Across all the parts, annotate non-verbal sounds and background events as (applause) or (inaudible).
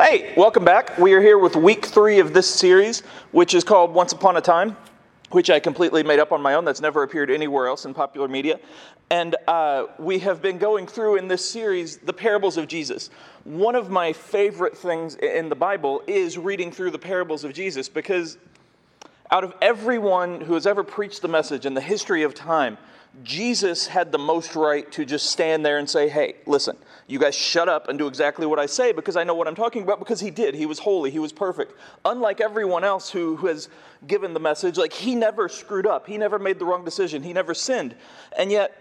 Hey, welcome back. We are here with week three of this series, which is called Once Upon a Time, which I completely made up on my own. That's never appeared anywhere else in popular media. And uh, we have been going through in this series the parables of Jesus. One of my favorite things in the Bible is reading through the parables of Jesus because out of everyone who has ever preached the message in the history of time, Jesus had the most right to just stand there and say, Hey, listen, you guys shut up and do exactly what I say because I know what I'm talking about because he did. He was holy, he was perfect. Unlike everyone else who, who has given the message, like he never screwed up, he never made the wrong decision, he never sinned. And yet,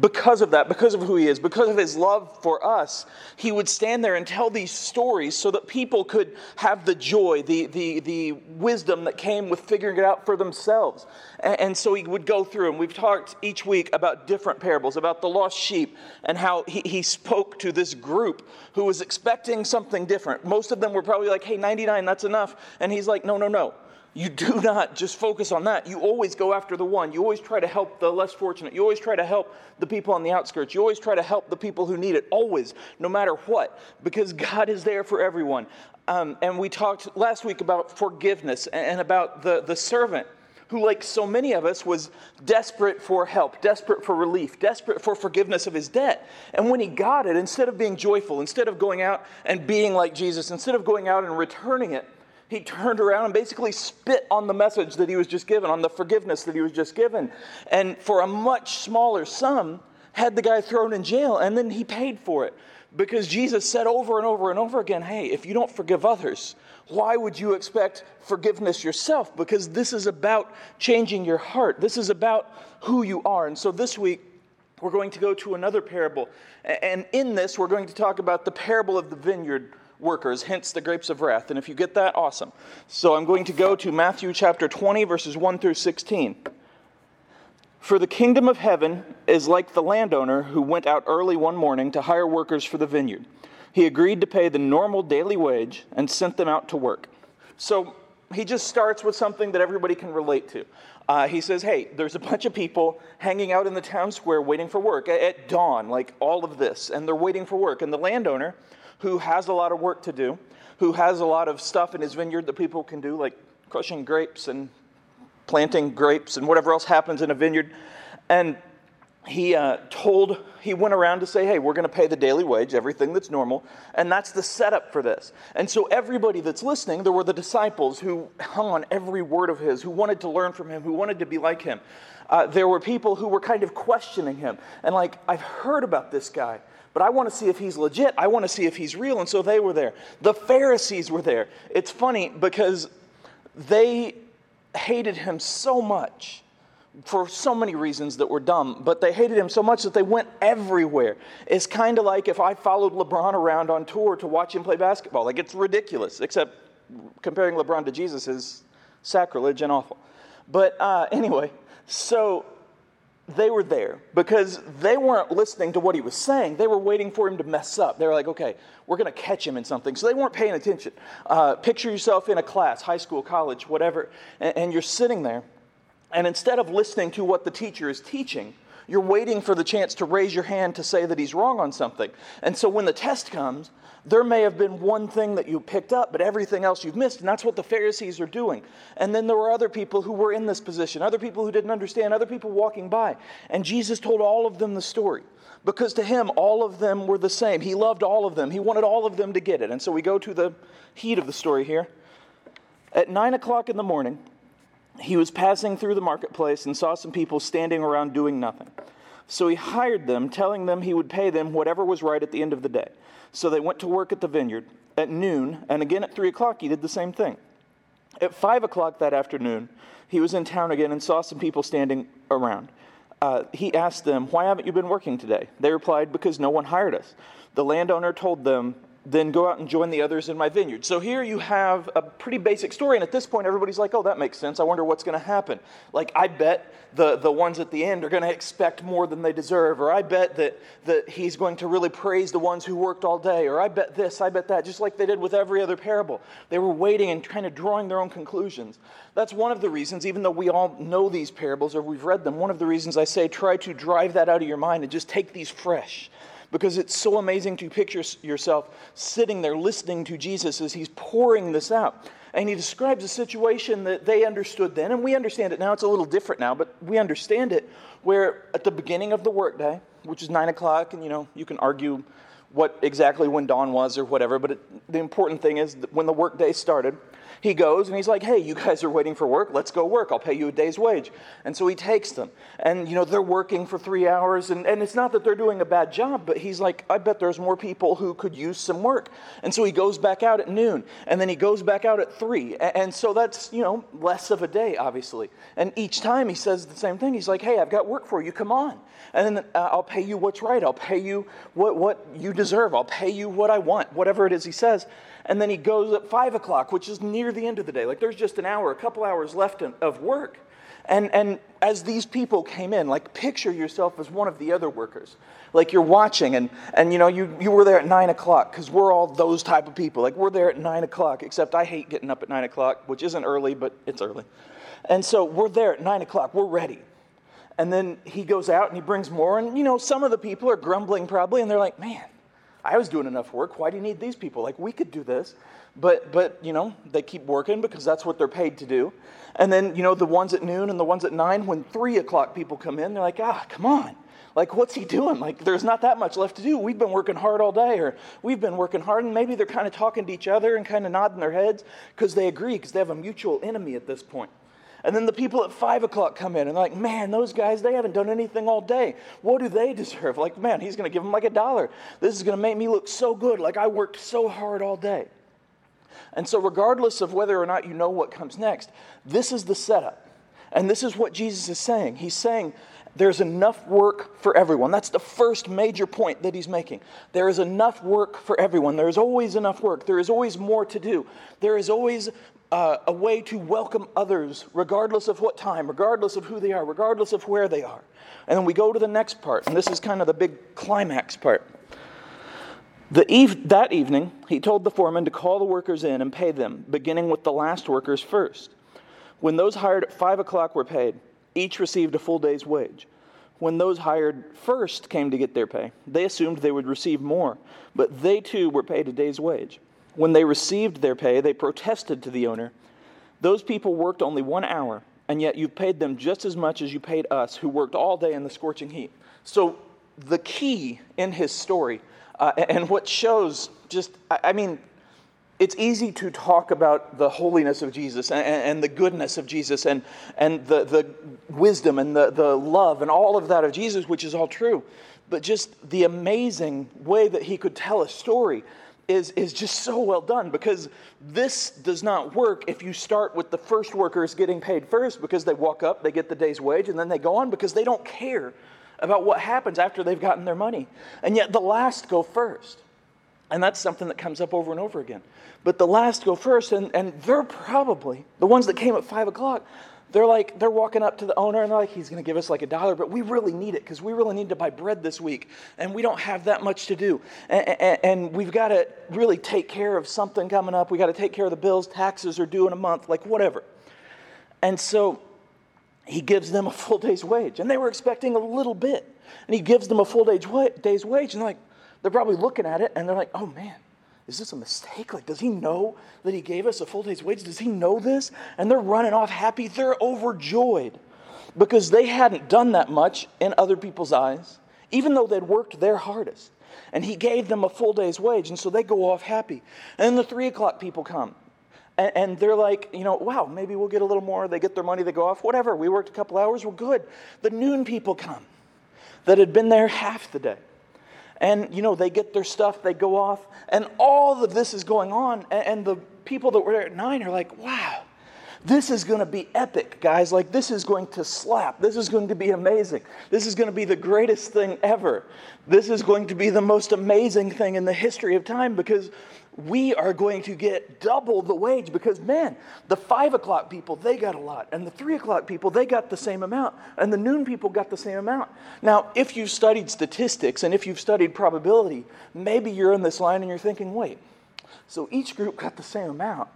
because of that, because of who he is, because of his love for us, he would stand there and tell these stories so that people could have the joy, the, the, the wisdom that came with figuring it out for themselves. And, and so he would go through, and we've talked each week about different parables, about the lost sheep, and how he, he spoke to this group who was expecting something different. Most of them were probably like, hey, 99, that's enough. And he's like, no, no, no. You do (laughs) not just focus on that. You always go after the one. You always try to help the less fortunate. You always try to help the people on the outskirts. You always try to help the people who need it, always, no matter what, because (laughs) God is there for everyone. Um, and we talked last week about forgiveness and about the, the servant who, like so many of us, was desperate for help, desperate for relief, desperate for forgiveness of his debt. And when he got it, instead of being joyful, instead of going out and being like Jesus, instead of going out and returning it, he turned around and basically spit on the message that he was just given, on the forgiveness that he was just given. And for a much smaller sum, had the guy thrown in jail, and then he paid for it. Because Jesus said over and over and over again, hey, if you don't forgive others, why would you expect forgiveness yourself? Because this is about changing your heart. This is about who you are. And so this week, we're going to go to another parable. And in this, we're going to talk about the parable of the vineyard workers, hence the grapes of wrath. And if you get that, awesome. So I'm going to go to Matthew chapter 20, verses 1 through 16. For the kingdom of heaven is like the landowner who went out early one morning to hire workers for the vineyard. He agreed to pay the normal daily wage and sent them out to work. So he just starts with something that everybody can relate to. Uh, he says, Hey, there's a bunch of people hanging out in the town square waiting for work at, at dawn, like all of this, and they're waiting for work. And the landowner who has a lot of work to do, who has a lot of stuff in his vineyard that people can do, like crushing grapes and planting grapes and whatever else happens in a vineyard. And he uh, told, he went around to say, hey, we're going to pay the daily wage, everything that's normal. And that's the setup for this. And so, everybody that's listening, there were the disciples who hung on every word of his, who wanted to learn from him, who wanted to be like him. Uh, there were people who were kind of questioning him and, like, I've heard about this guy but I want to see if he's legit. I want to see if he's real. And so they were there. The Pharisees were there. It's funny because they hated him so much for so many reasons that were dumb, but they hated him so much that they went everywhere. It's kind of like if I followed LeBron around on tour to watch him play basketball. Like it's ridiculous, except comparing LeBron to Jesus is sacrilege and awful. But uh, anyway, so they were there because they weren't listening to what he was saying. They were waiting for him to mess up. They were like, okay, we're going to catch him in something. So they weren't paying attention. Uh, picture yourself in a class, high school, college, whatever, and, and you're sitting there, and instead of listening to what the teacher is teaching, you're waiting for the chance to raise your hand to say that he's wrong on something. And so when the test comes, there may have been one thing that you picked up, but everything else you've missed. And that's what the Pharisees are doing. And then there were other people who were in this position, other people who didn't understand, other people walking by. And Jesus told all of them the story because to him, all of them were the same. He loved all of them, he wanted all of them to get it. And so we go to the heat of the story here. At nine o'clock in the morning, he was passing through the marketplace and saw some people standing around doing nothing. So he hired them, telling them he would pay them whatever was right at the end of the day. So they went to work at the vineyard at noon, and again at three o'clock, he did the same thing. At five o'clock that afternoon, he was in town again and saw some people standing around. Uh, he asked them, Why haven't you been working today? They replied, Because no one hired us. The landowner told them, then go out and join the others in my vineyard. So here you have a pretty basic story, and at this point, everybody's like, oh, that makes sense. I wonder what's going to happen. Like, I bet the, the ones at the end are going to expect more than they deserve, or I bet that, that he's going to really praise the ones who worked all day, or I bet this, I bet that, just like they did with every other parable. They were waiting and kind of drawing their own conclusions. That's one of the reasons, even though we all know these parables or we've read them, one of the reasons I say try to drive that out of your mind and just take these fresh because it's so amazing to picture yourself sitting there listening to Jesus as he's pouring this out. And he describes a situation that they understood then, and we understand it now. It's a little different now, but we understand it. Where at the beginning of the workday, which is nine o'clock, and you know, you can argue what exactly when dawn was or whatever, but it, the important thing is when the workday started, he goes and he's like, hey, you guys are waiting for work. Let's go work. I'll pay you a day's wage. And so he takes them. And, you know, they're working for three hours. And, and it's not that they're doing a bad job, but he's like, I bet there's more people who could use some work. And so he goes back out at noon. And then he goes back out at three. And so that's, you know, less of a day, obviously. And each time he says the same thing. He's like, hey, I've got work for you. Come on. And then uh, I'll pay you what's right. I'll pay you what, what you deserve. I'll pay you what I want, whatever it is he says and then he goes at five o'clock, which is near the end of the day. Like there's just an hour, a couple hours left of work. And, and as these people came in, like picture yourself as one of the other workers. Like you're watching, and, and you know, you, you were there at nine o'clock, because we're all those type of people. Like we're there at nine o'clock, except I hate getting up at nine o'clock, which isn't early, but it's early. And so we're there at nine o'clock, we're ready. And then he goes out and he brings more, and you know, some of the people are grumbling probably, and they're like, man, I was doing enough work. Why do you need these people? Like, we could do this. But, but, you know, they keep working because that's what they're paid to do. And then, you know, the ones at noon and the ones at nine, when three o'clock people come in, they're like, ah, come on. Like, what's he doing? Like, there's not that much left to do. We've been working hard all day, or we've been working hard. And maybe they're kind of talking to each other and kind of nodding their heads because they agree, because they have a mutual enemy at this point. And then the people at five o'clock come in and they're like, man, those guys, they haven't done anything all day. What do they deserve? Like, man, he's going to give them like a dollar. This is going to make me look so good. Like, I worked so hard all day. And so, regardless of whether or not you know what comes next, this is the setup. And this is what Jesus is saying. He's saying, there's enough work for everyone. That's the first major point that he's making. There is enough work for everyone. There is always enough work. There is always more to do. There is always uh, a way to welcome others, regardless of what time, regardless of who they are, regardless of where they are. And then we go to the next part, and this is kind of the big climax part. Eve- that evening, he told the foreman to call the workers in and pay them, beginning with the last workers first. When those hired at 5 o'clock were paid, each received a full day's wage. When those hired first came to get their pay, they assumed they would receive more, but they too were paid a day's wage. When they received their pay, they protested to the owner. Those people worked only one hour, and yet you've paid them just as much as you paid us, who worked all day in the scorching heat. So, the key in his story, uh, and what shows just, I mean, it's easy to talk about the holiness of Jesus and, and, the goodness of Jesus and, and the, the wisdom and the, the love and all of that of Jesus, which is all true. But just the amazing way that he could tell a story is, is just so well done because this does not work if you start with the first workers getting paid first because they walk up, they get the day's wage, and then they go on because they don't care about what happens after they've gotten their money. And yet the last go first. And that's something that comes up over and over again. But the last go first, and, and they're probably the ones that came at five o'clock, they're like they're walking up to the owner and they're like he's going to give us like a dollar but we really need it because we really need to buy bread this week and we don't have that much to do and, and, and we've got to really take care of something coming up we got to take care of the bills taxes are due in a month like whatever and so he gives them a full day's wage and they were expecting a little bit and he gives them a full day's wage and they're like they're probably looking at it and they're like oh man is this a mistake? Like, does he know that he gave us a full day's wage? Does he know this? And they're running off happy. They're overjoyed because they hadn't done that much in other people's eyes, even though they'd worked their hardest. And he gave them a full day's wage, and so they go off happy. And then the three o'clock people come. And, and they're like, you know, wow, maybe we'll get a little more. They get their money, they go off, whatever. We worked a couple hours, we're good. The noon people come that had been there half the day and you know they get their stuff they go off and all of this is going on and, and the people that were there at nine are like wow this is going to be epic guys like this is going to slap this is going to be amazing this is going to be the greatest thing ever this is going to be the most amazing thing in the history of time because we are going to get double the wage because, man, the five o'clock people, they got a lot. And the three o'clock people, they got the same amount. And the noon people got the same amount. Now, if you've studied statistics and if you've studied probability, maybe you're in this line and you're thinking, wait, so each group got the same amount.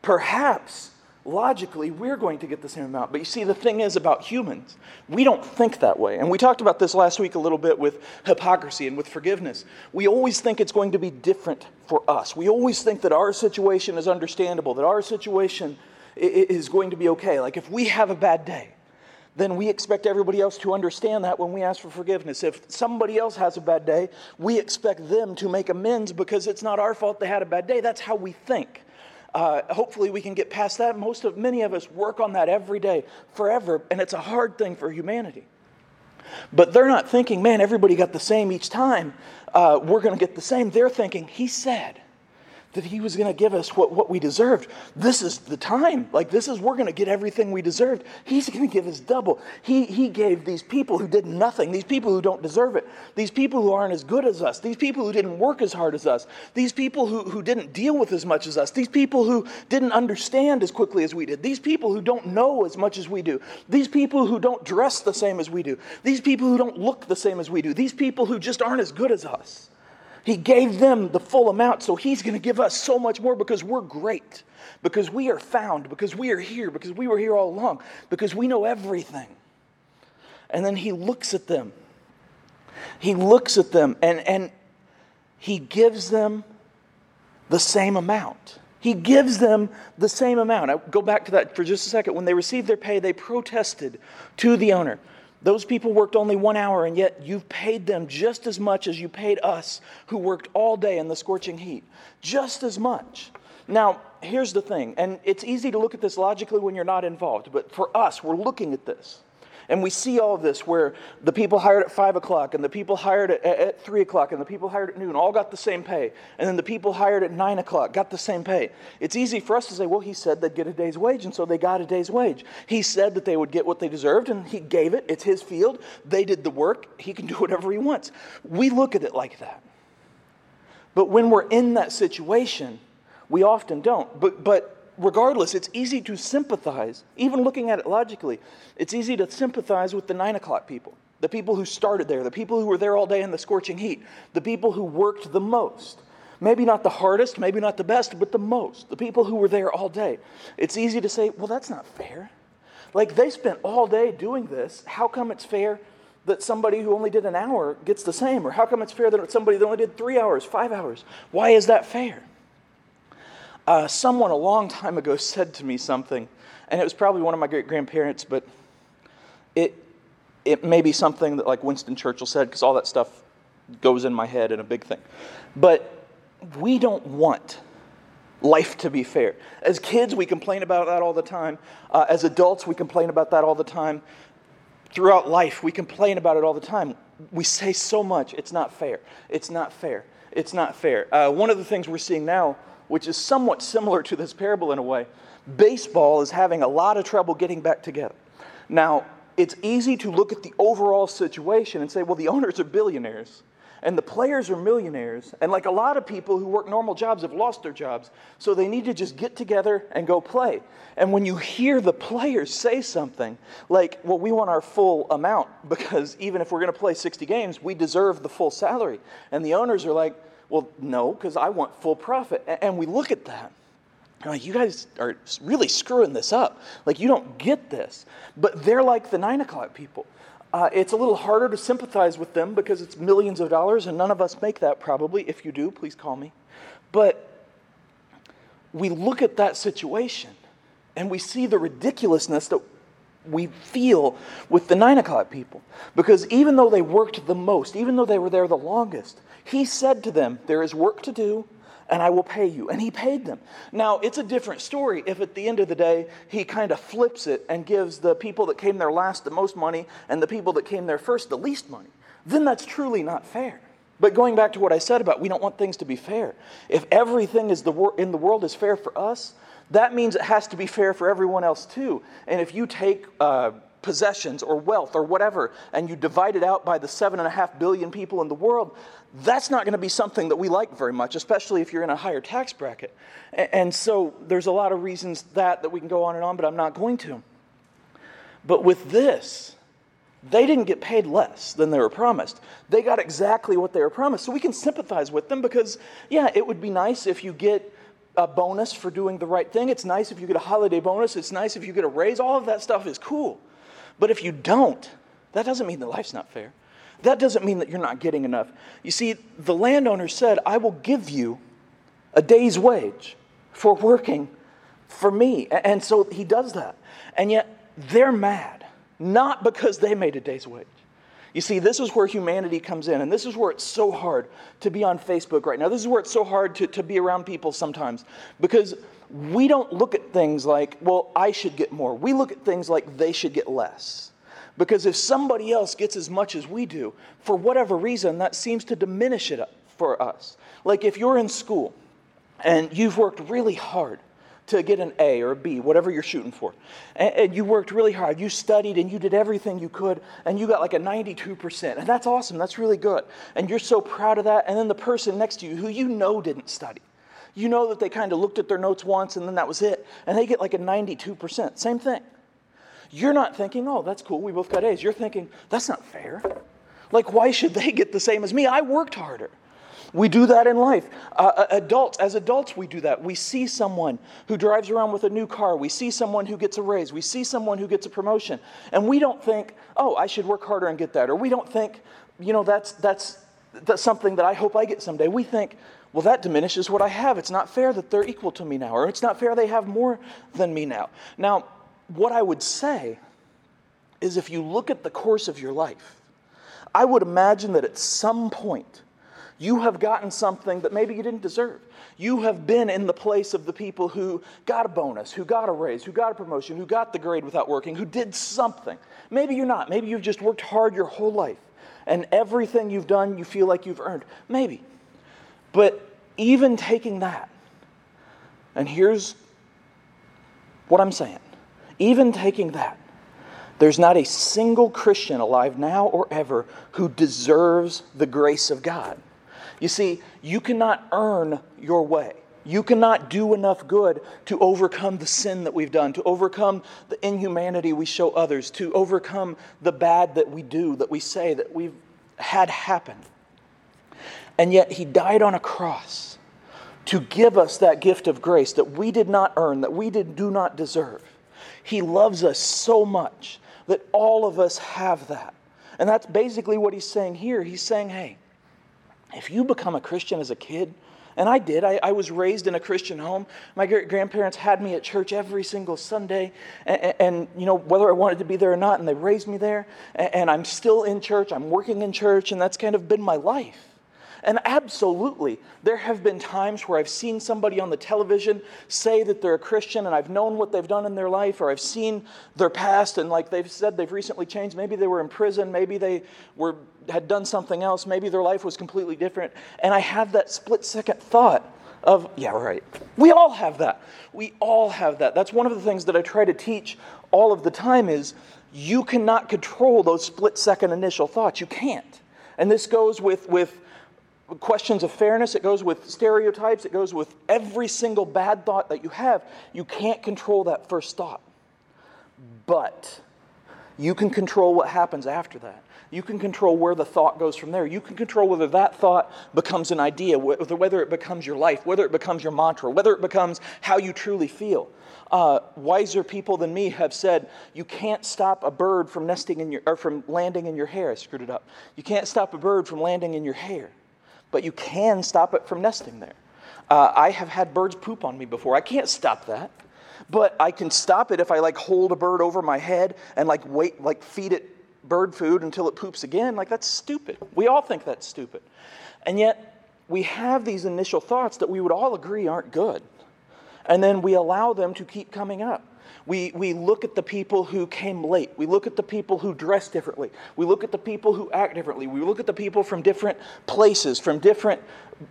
Perhaps logically we're going to get the same amount. But you see, the thing is about humans, we don't think that way. And we talked about this last week a little bit with hypocrisy and with forgiveness. We always think it's going to be different for us. We always think that our situation is understandable, that our situation is going to be okay. Like if we have a bad day, then we expect everybody else to understand that when we ask for forgiveness. If somebody else has a bad day, we expect them to make amends because it's not our fault they had a bad day. That's how we think. Uh, hopefully, we can get past that. Most of many of us work on that every day, forever, and it's a hard thing for humanity. But they're not thinking, man, everybody got the same each time. Uh, we're going to get the same. They're thinking, he said that he was going to give us what, what we deserved. This is the time. Like, this is, we're going to get everything we deserved. He's going to give us double. He, he gave these people who did nothing, these people who don't deserve it, these people who aren't as good as us, these people who didn't work as hard as us, these people who, who didn't deal with as much as us, these people who didn't understand as quickly as we did, these people who don't know as much as we do, these people who don't dress the same as we do, these people who don't look the same as we do, these people who just aren't as good as us. He gave them the full amount, so He's going to give us so much more because we're great, because we are found, because we are here, because we were here all along, because we know everything. And then He looks at them. He looks at them and, and He gives them the same amount. He gives them the same amount. I go back to that for just a second. When they received their pay, they protested to the owner. Those people worked only one hour, and yet you've paid them just as much as you paid us who worked all day in the scorching heat. Just as much. Now, here's the thing, and it's easy to look at this logically when you're not involved, but for us, we're looking at this. And we see all of this where the people hired at 5 o'clock and the people hired at, at 3 o'clock and the people hired at noon all got the same pay. And then the people hired at 9 o'clock got the same pay. It's easy for us to say, well, he said they'd get a day's wage, and so they got a day's wage. He said that they would get what they deserved, and he gave it. It's his field. They did the work. He can do whatever he wants. We look at it like that. But when we're in that situation, we often don't. But, but regardless, it's easy to sympathize, even looking at it logically, it's easy to sympathize with the nine o'clock people, the people who started there, the people who were there all day in the scorching heat, the people who worked the most. Maybe not the hardest, maybe not the best, but the most. The people who were there all day. It's easy to say, well, that's not fair. Like they spent all day doing this. How come it's fair that somebody who only did an hour gets the same? Or how come it's fair that somebody that only did three hours, five hours? Why is that fair? Uh, someone a long time ago said to me something, and it was probably one of my great grandparents, but it, it may be something that like Winston Churchill said, because all that stuff goes in my head in a big thing. But we don't want life to be fair. As kids, we complain about that all the time. Uh, as adults, we complain about that all the time. Throughout life, we complain about it all the time. We say so much, it's not fair. It's not fair. It's not fair. Uh, one of the things we're seeing now which is somewhat similar to this parable in a way. Baseball is having a lot of trouble getting back together. Now, it's easy to look at the overall situation and say, well, the owners are billionaires and the players are millionaires. And like a lot of people who work normal jobs have lost their jobs, so they need to just get together and go play. And when you hear the players say something like, well, we want our full amount because even if we're going to play 60 games, we deserve the full salary. And the owners are like, well, no, because I want full profit. And we look at that. And like, you guys are really screwing this up. Like, you don't get this. But they're like the nine o'clock people. Uh, it's a little harder to sympathize with them because it's millions of dollars, and none of us make that probably. If you do, please call me. But we look at that situation and we see the ridiculousness that we feel with the nine o'clock people. Because even though they worked the most, even though they were there the longest, he said to them, There is work to do, and I will pay you. And he paid them. Now, it's a different story if at the end of the day he kind of flips it and gives the people that came there last the most money and the people that came there first the least money. Then that's truly not fair. But going back to what I said about we don't want things to be fair. If everything is the wor- in the world is fair for us, that means it has to be fair for everyone else too. And if you take uh, possessions or wealth or whatever, and you divide it out by the seven and a half billion people in the world, that's not going to be something that we like very much, especially if you're in a higher tax bracket. And so there's a lot of reasons that that we can go on and on, but I'm not going to. But with this, they didn't get paid less than they were promised. They got exactly what they were promised. So we can sympathize with them because, yeah, it would be nice if you get a bonus for doing the right thing. It's nice if you get a holiday bonus. It's nice if you get a raise. All of that stuff is cool. But if you don't, that doesn't mean that life's not fair. That doesn't mean that you're not getting enough. You see, the landowner said, I will give you a day's wage for working for me. And so he does that. And yet they're mad, not because they made a day's wage. You see, this is where humanity comes in, and this is where it's so hard to be on Facebook right now. This is where it's so hard to, to be around people sometimes because we don't look at things like, well, I should get more. We look at things like they should get less. Because if somebody else gets as much as we do, for whatever reason, that seems to diminish it for us. Like if you're in school and you've worked really hard to get an A or a B, whatever you're shooting for. And, and, you worked really hard. You studied and you did everything you could, and you got like a 92%. And that's awesome. That's really good. And you're so proud of that. And then the person next to you who you know didn't study, you know that they kind of looked at their notes once and then that was it, and they get like a 92%. Same thing. You're not thinking, oh, that's cool. We both got A's. You're thinking, that's not fair. Like, why should they get the same as me? I worked harder. We do that in life. Uh, uh, adults, as adults, we do that. We see someone who drives around with a new car. We see someone who gets a raise. We see someone who gets a promotion. And we don't think, oh, I should work harder and get that. Or we don't think, you know, that's, that's, that's something that I hope I get someday. We think, well, that diminishes what I have. It's not fair that they're equal to me now. Or it's not fair they have more than me now. Now, what I would say is if you look at the course of your life, I would imagine that at some point, you have gotten something that maybe you didn't deserve. You have been in the place of the people who got a bonus, who got a raise, who got a promotion, who got the grade without working, who did something. Maybe you're not. Maybe you've just worked hard your whole life and everything you've done you feel like you've earned. Maybe. But even taking that, and here's what I'm saying even taking that, there's not a single Christian alive now or ever who deserves the grace of God. You see, you cannot earn your way. You cannot do enough good to overcome the sin that we've done, to overcome the inhumanity we show others, to overcome the bad that we do, that we say, that we've had happen. And yet, He died on a cross to give us that gift of grace that we did not earn, that we did, do not deserve. He loves us so much that all of us have that. And that's basically what He's saying here. He's saying, hey, if you become a Christian as a kid, and I did. I, I, was raised in a Christian home. My grandparents had me at church every single Sunday, and, and, you know whether I wanted to be there or not, and they raised me there. And, and I'm still in church. I'm working in church, and that's kind of been my life. And absolutely, there have been times where I've seen somebody on the television say that they're a Christian and I've known what they've done in their life, or I've seen their past and like they've said they've recently changed. Maybe they were in prison, maybe they were, had done something else, maybe their life was completely different. And I have that split second thought of, yeah, right. We all have that. We all have that. That's one of the things that I try to teach all of the time is you cannot control those split second initial thoughts. You can't. And this goes with, with questions of fairness, it goes with stereotypes, it goes with every single bad thought that you have. You can't control that first thought. But you can control what happens after that. You can control where the thought goes from there. You can control whether that thought becomes an idea, whether it becomes your life, whether it becomes your mantra, whether it becomes how you truly feel. Uh, wiser people than me have said you can't stop a bird from nesting in your or from landing in your hair. I screwed it up. You can't stop a bird from landing in your hair but you can stop it from nesting there. Uh, I have had birds poop on me before. I can't stop that, but I can stop it if I like hold a bird over my head and like wait, like feed it bird food until it poops again. Like that's stupid. We all think that's stupid. And yet we have these initial thoughts that we would all agree aren't good. And then we allow them to keep coming up. We, we look at the people who came late. We look at the people who dress differently. We look at the people who act differently. We look at the people from different places, from different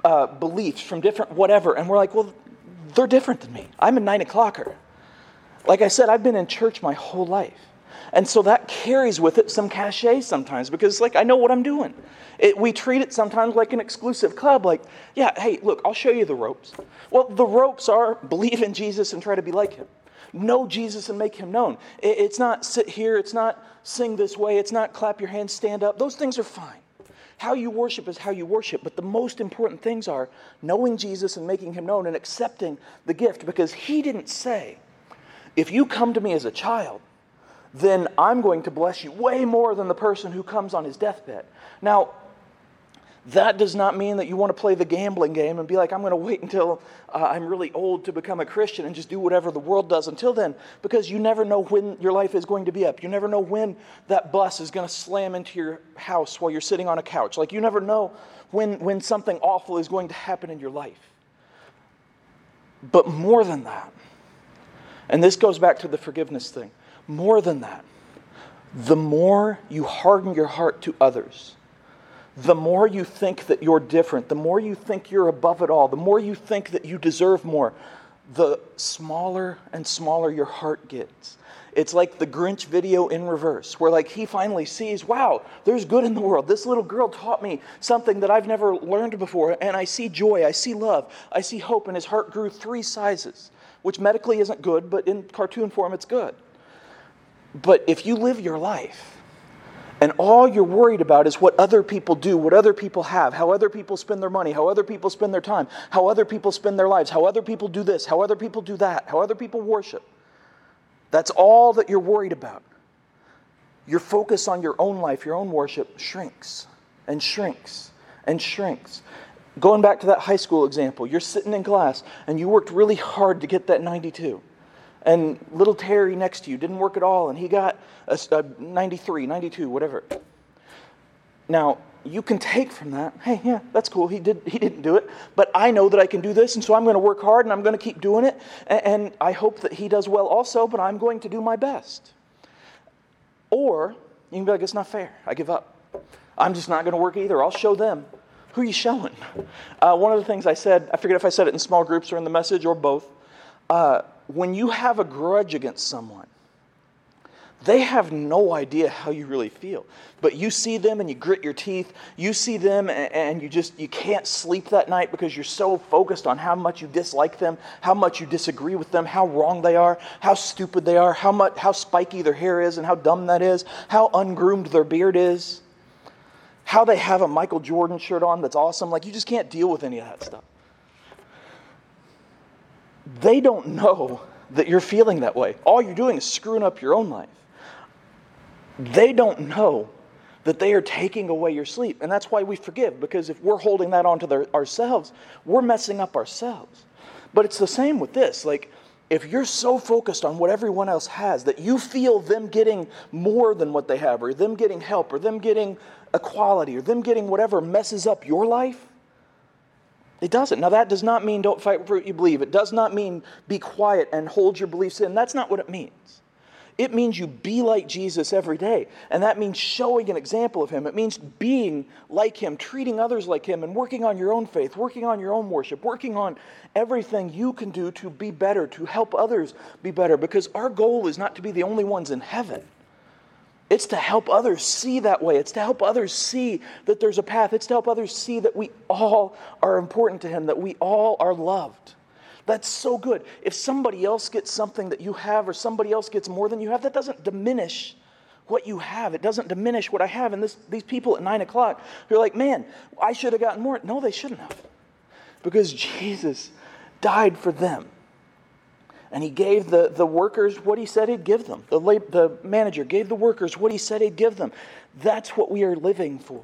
uh, beliefs, from different whatever. And we're like, well, they're different than me. I'm a nine o'clocker. Like I said, I've been in church my whole life. And so that carries with it some cachet sometimes because, like, I know what I'm doing. It, we treat it sometimes like an exclusive club, like, yeah, hey, look, I'll show you the ropes. Well, the ropes are believe in Jesus and try to be like him know Jesus and make him known. It's not sit here, it's not sing this way, it's not clap your hands, stand up. Those things are fine. How you worship is how you worship, but the most important things are knowing Jesus and making him known and accepting the gift because he didn't say, if you come to me as a child, then I'm going to bless you way more than the person who comes on his deathbed. Now, that does not mean that you want to play the gambling game and be like, I'm going to wait until uh, I'm really old to become a Christian and just do whatever the world does until then, because you never know when your life is going to be up. You never know when that bus is going to slam into your house while you're sitting on a couch. Like, you never know when, when something awful is going to happen in your life. But more than that, and this goes back to the forgiveness thing, more than that, the more you harden your heart to others, the more you think that you're different, the more you think you're above it all, the more you think that you deserve more, the smaller and smaller your heart gets. It's like the Grinch video in reverse, where like he finally sees, wow, there's good in the world. This little girl taught me something that I've never learned before, and I see joy, I see love, I see hope, and his heart grew three sizes, which medically isn't good, but in cartoon form it's good. But if you live your life and all you're worried about is what other people do, what other people have, how other people spend their money, how other people spend their time, how other people spend their lives, how other people do this, how other people do that, how other people worship. That's all that you're worried about. Your focus on your own life, your own worship shrinks and shrinks and shrinks. Going back to that high school example, you're sitting in class and you worked really hard to get that 92 and little Terry next to you didn't work at all, and he got a, a 93, 92, whatever. Now, you can take from that, hey, yeah, that's cool. He, did, he didn't do it, but I know that I can do this, and so I'm going to work hard and I'm going to keep doing it. And, and I hope that he does well also, but I'm going to do my best. Or you can be like, it's not fair. I give up. I'm just not going to work either. I'll show them. Who are you showing? Uh, one of the things I said, I forget if I said it in small groups or in the message or both. Uh, when you have a grudge against someone, they have no idea how you really feel. But you see them and you grit your teeth. You see them and you just you can't sleep that night because you're so focused on how much you dislike them, how much you disagree with them, how wrong they are, how stupid they are, how much how spiky their hair is and how dumb that is, how ungroomed their beard is, how they have a Michael Jordan shirt on that's awesome. Like you just can't deal with any of that stuff they don't know that you're feeling that way. All you're doing is screwing up your own life. They don't know that they are taking away your sleep. And that's why we forgive, because if we're holding that onto their, ourselves, we're messing up ourselves. But it's the same with this. Like, if you're so focused on what everyone else has that you feel them getting more than what they have, or them getting help, or them getting equality, or them getting whatever messes up your life, it doesn't. Now, that does not mean don't fight for what you believe. It does not mean be quiet and hold your beliefs in. That's not what it means. It means you be like Jesus every day. And that means showing an example of Him. It means being like Him, treating others like Him, and working on your own faith, working on your own worship, working on everything you can do to be better, to help others be better. Because our goal is not to be the only ones in heaven. It's to help others see that way. It's to help others see that there's a path. It's to help others see that we all are important to Him, that we all are loved. That's so good. If somebody else gets something that you have or somebody else gets more than you have, that doesn't diminish what you have. It doesn't diminish what I have. And this, these people at 9 o'clock who are like, man, I should have gotten more. No, they shouldn't have. Because Jesus died for them. And he gave the, the workers what he said he'd give them. The, lab, the manager gave the workers what he said he'd give them. That's what we are living for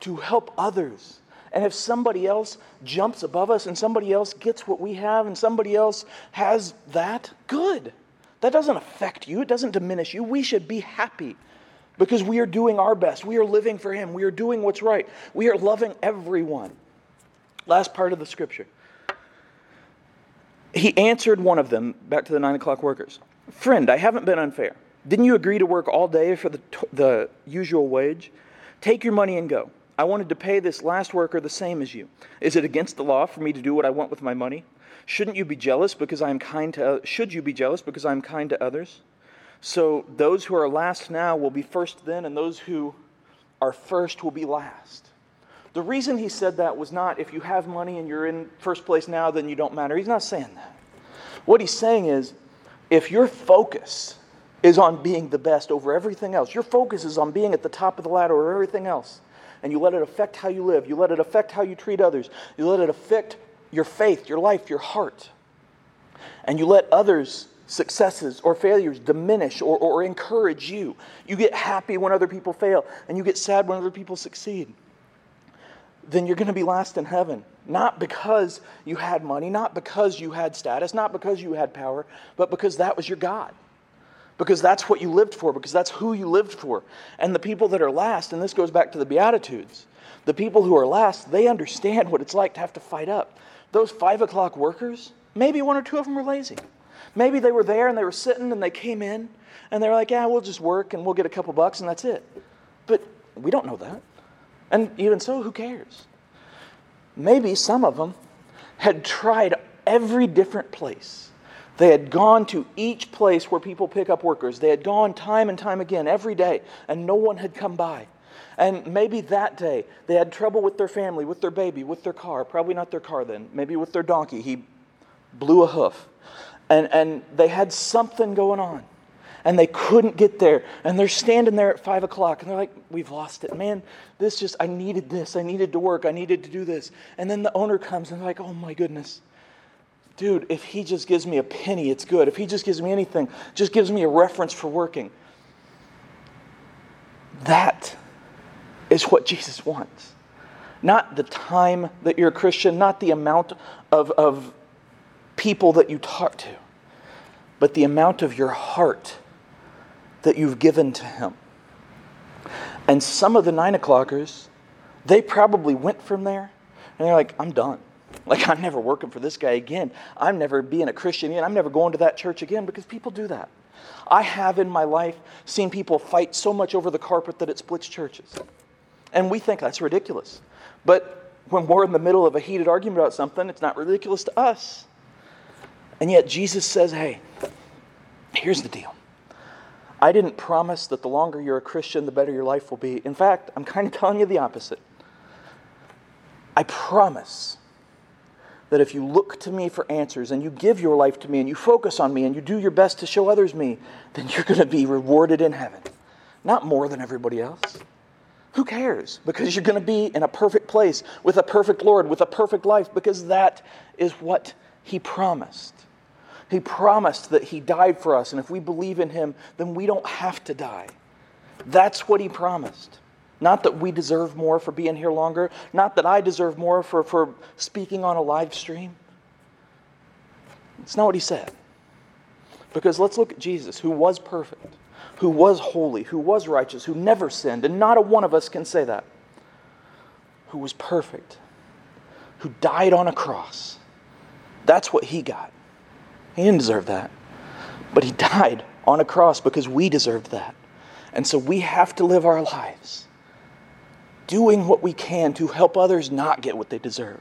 to help others. And if somebody else jumps above us and somebody else gets what we have and somebody else has that, good. That doesn't affect you, it doesn't diminish you. We should be happy because we are doing our best. We are living for Him. We are doing what's right. We are loving everyone. Last part of the scripture. He answered one of them, back to the nine o'clock workers Friend, I haven't been unfair. Didn't you agree to work all day for the, the usual wage? Take your money and go. I wanted to pay this last worker the same as you. Is it against the law for me to do what I want with my money? Shouldn't you be jealous because I am kind to should you be jealous because I am kind to others? So those who are last now will be first then and those who are first will be last. The reason he said that was not if you have money and you're in first place now, then you don't matter. He's not saying that. What he's saying is if your focus is on being the best over everything else, your focus is on being at the top of the ladder or everything else, and you let it affect how you live. You let it affect how you treat others. You let it affect your faith, your life, your heart. And you let others' successes or failures diminish or, or encourage you. You get happy when other people fail, and you get sad when other people succeed. Then you're going to be last in heaven. Not because you had money, not because you had status, not because you had power, but because that was your God because that's what you lived for, because that's who you lived for. And the people that are last, and this goes back to the Beatitudes, the people who are last, they understand what it's like to have to fight up. Those five o'clock workers, maybe one or two of them were lazy. Maybe they were there and they were sitting and they came in and they were like, yeah, we'll just work and we'll get a couple bucks and that's it. But we don't know that. And even so, who cares? Maybe some of them had tried every different place they had gone to each place where people pick up workers. They had gone time and time again, every day, and no one had come by. And maybe that day they had trouble with their family, with their baby, with their car. Probably not their car then, maybe with their donkey. He blew a hoof. And, and they had something going on. And they couldn't get there. And they're standing there at five o'clock and they're like, We've lost it. Man, this just, I needed this. I needed to work. I needed to do this. And then the owner comes and they're like, Oh my goodness dude, if he just gives me a penny, it's good. If he just gives me anything, just gives me a reference for working. That is what Jesus wants. Not the time that you're a Christian, not the amount of, of people that you talk to, but the amount of your heart that you've given to Him. And some of the nine o'clockers, they probably went from there and they're like, I'm done. Like, I'm never working for this guy again. I'm never being a Christian again. I'm never going to that church again because people do that. I have in my life seen people fight so much over the carpet that it splits churches. And we think that's ridiculous. But when we're in the middle of a heated argument about something, it's not ridiculous to us. And yet Jesus says, hey, here's the deal. I didn't promise that the longer you're a Christian, the better your life will be. In fact, I'm kind of (laughs) telling you the opposite. I promise that if you look to me for answers and you give your life to me and you focus on me and you do your best to show others me, then you're going to be rewarded in heaven. Not more than everybody else. Who cares? Because you're going to be in a perfect place with a perfect Lord, with a perfect life, because that is what He promised. He promised that He died for us, and if we believe in Him, then we don't have to die. That's what He promised. Not that we deserve more for being here longer. Not that I deserve more for, for speaking on a live stream. It's not what he said. Because let's look at Jesus, who was perfect, who was holy, who was righteous, who never sinned, and not a one of us can say that. Who was perfect, who died on a cross. That's what he got. He didn't deserve that. But he (laughs) died on a cross because we deserved that. And so we have to live our lives doing what we can to help others not get what they deserve,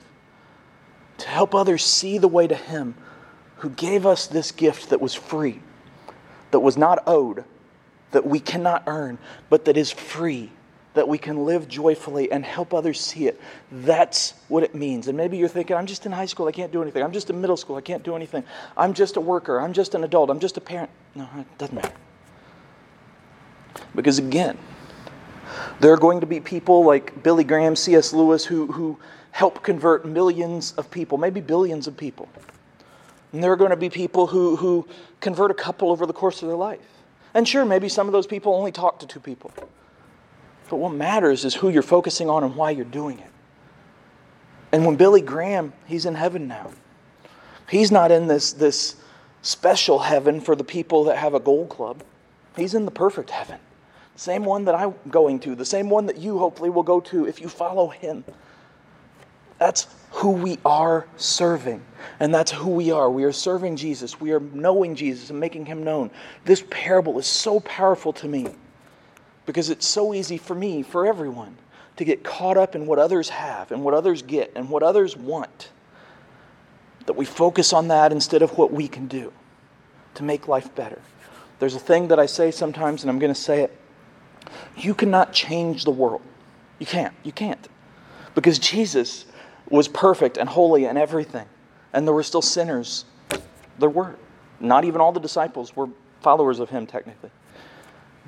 to help others see the way to Him who gave us this gift that was free, that was not owed, that we cannot earn, but that is free, that we can live joyfully and help others see it. That's what it means. And maybe you're thinking, I'm just in high school, I can't do anything. I'm just in middle school, I can't do anything. I'm just a worker, I'm just an adult, I'm just a parent. No, it doesn't matter. Because again, there are going to be people like Billy Graham, C.S. Lewis, who, who help convert millions of people, maybe billions of people. And there are going to be people who, who convert a couple over the course of their life. And sure, maybe some of those people only talk to two people. But what matters is who you're focusing on and why you're doing it. And when Billy Graham, he's in heaven now. He's not in this, this special heaven for the people that have a gold club. He's in the perfect heaven same one that I'm going to, the same one that you hopefully will go to if you follow Him. That's who we are serving. And that's who we are. We are serving Jesus. We are knowing Jesus and making Him known. This parable is so powerful to me because it's so easy for me, for everyone, to get caught up in what others have and what others get and what others want. That we focus on that instead of what we can do to make life better. There's a thing that I say sometimes, and I'm going to say it you cannot change the world. You can't. You can't. Because Jesus was perfect and holy and everything. And there were still sinners. There were. Not even all the disciples were followers of him, technically.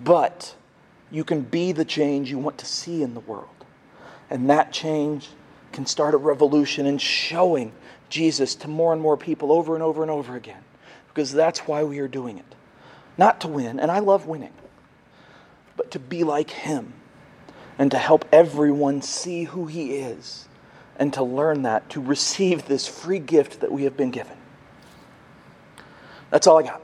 But you can be the change you want to see in the world. And that change can start a revolution in showing Jesus to more and more people over and over and over again. Because that's why we are doing it. Not to win, and I love winning, but to be like Him and to help everyone see who He is and to learn that, to receive this free gift that we have been given. That's all I got.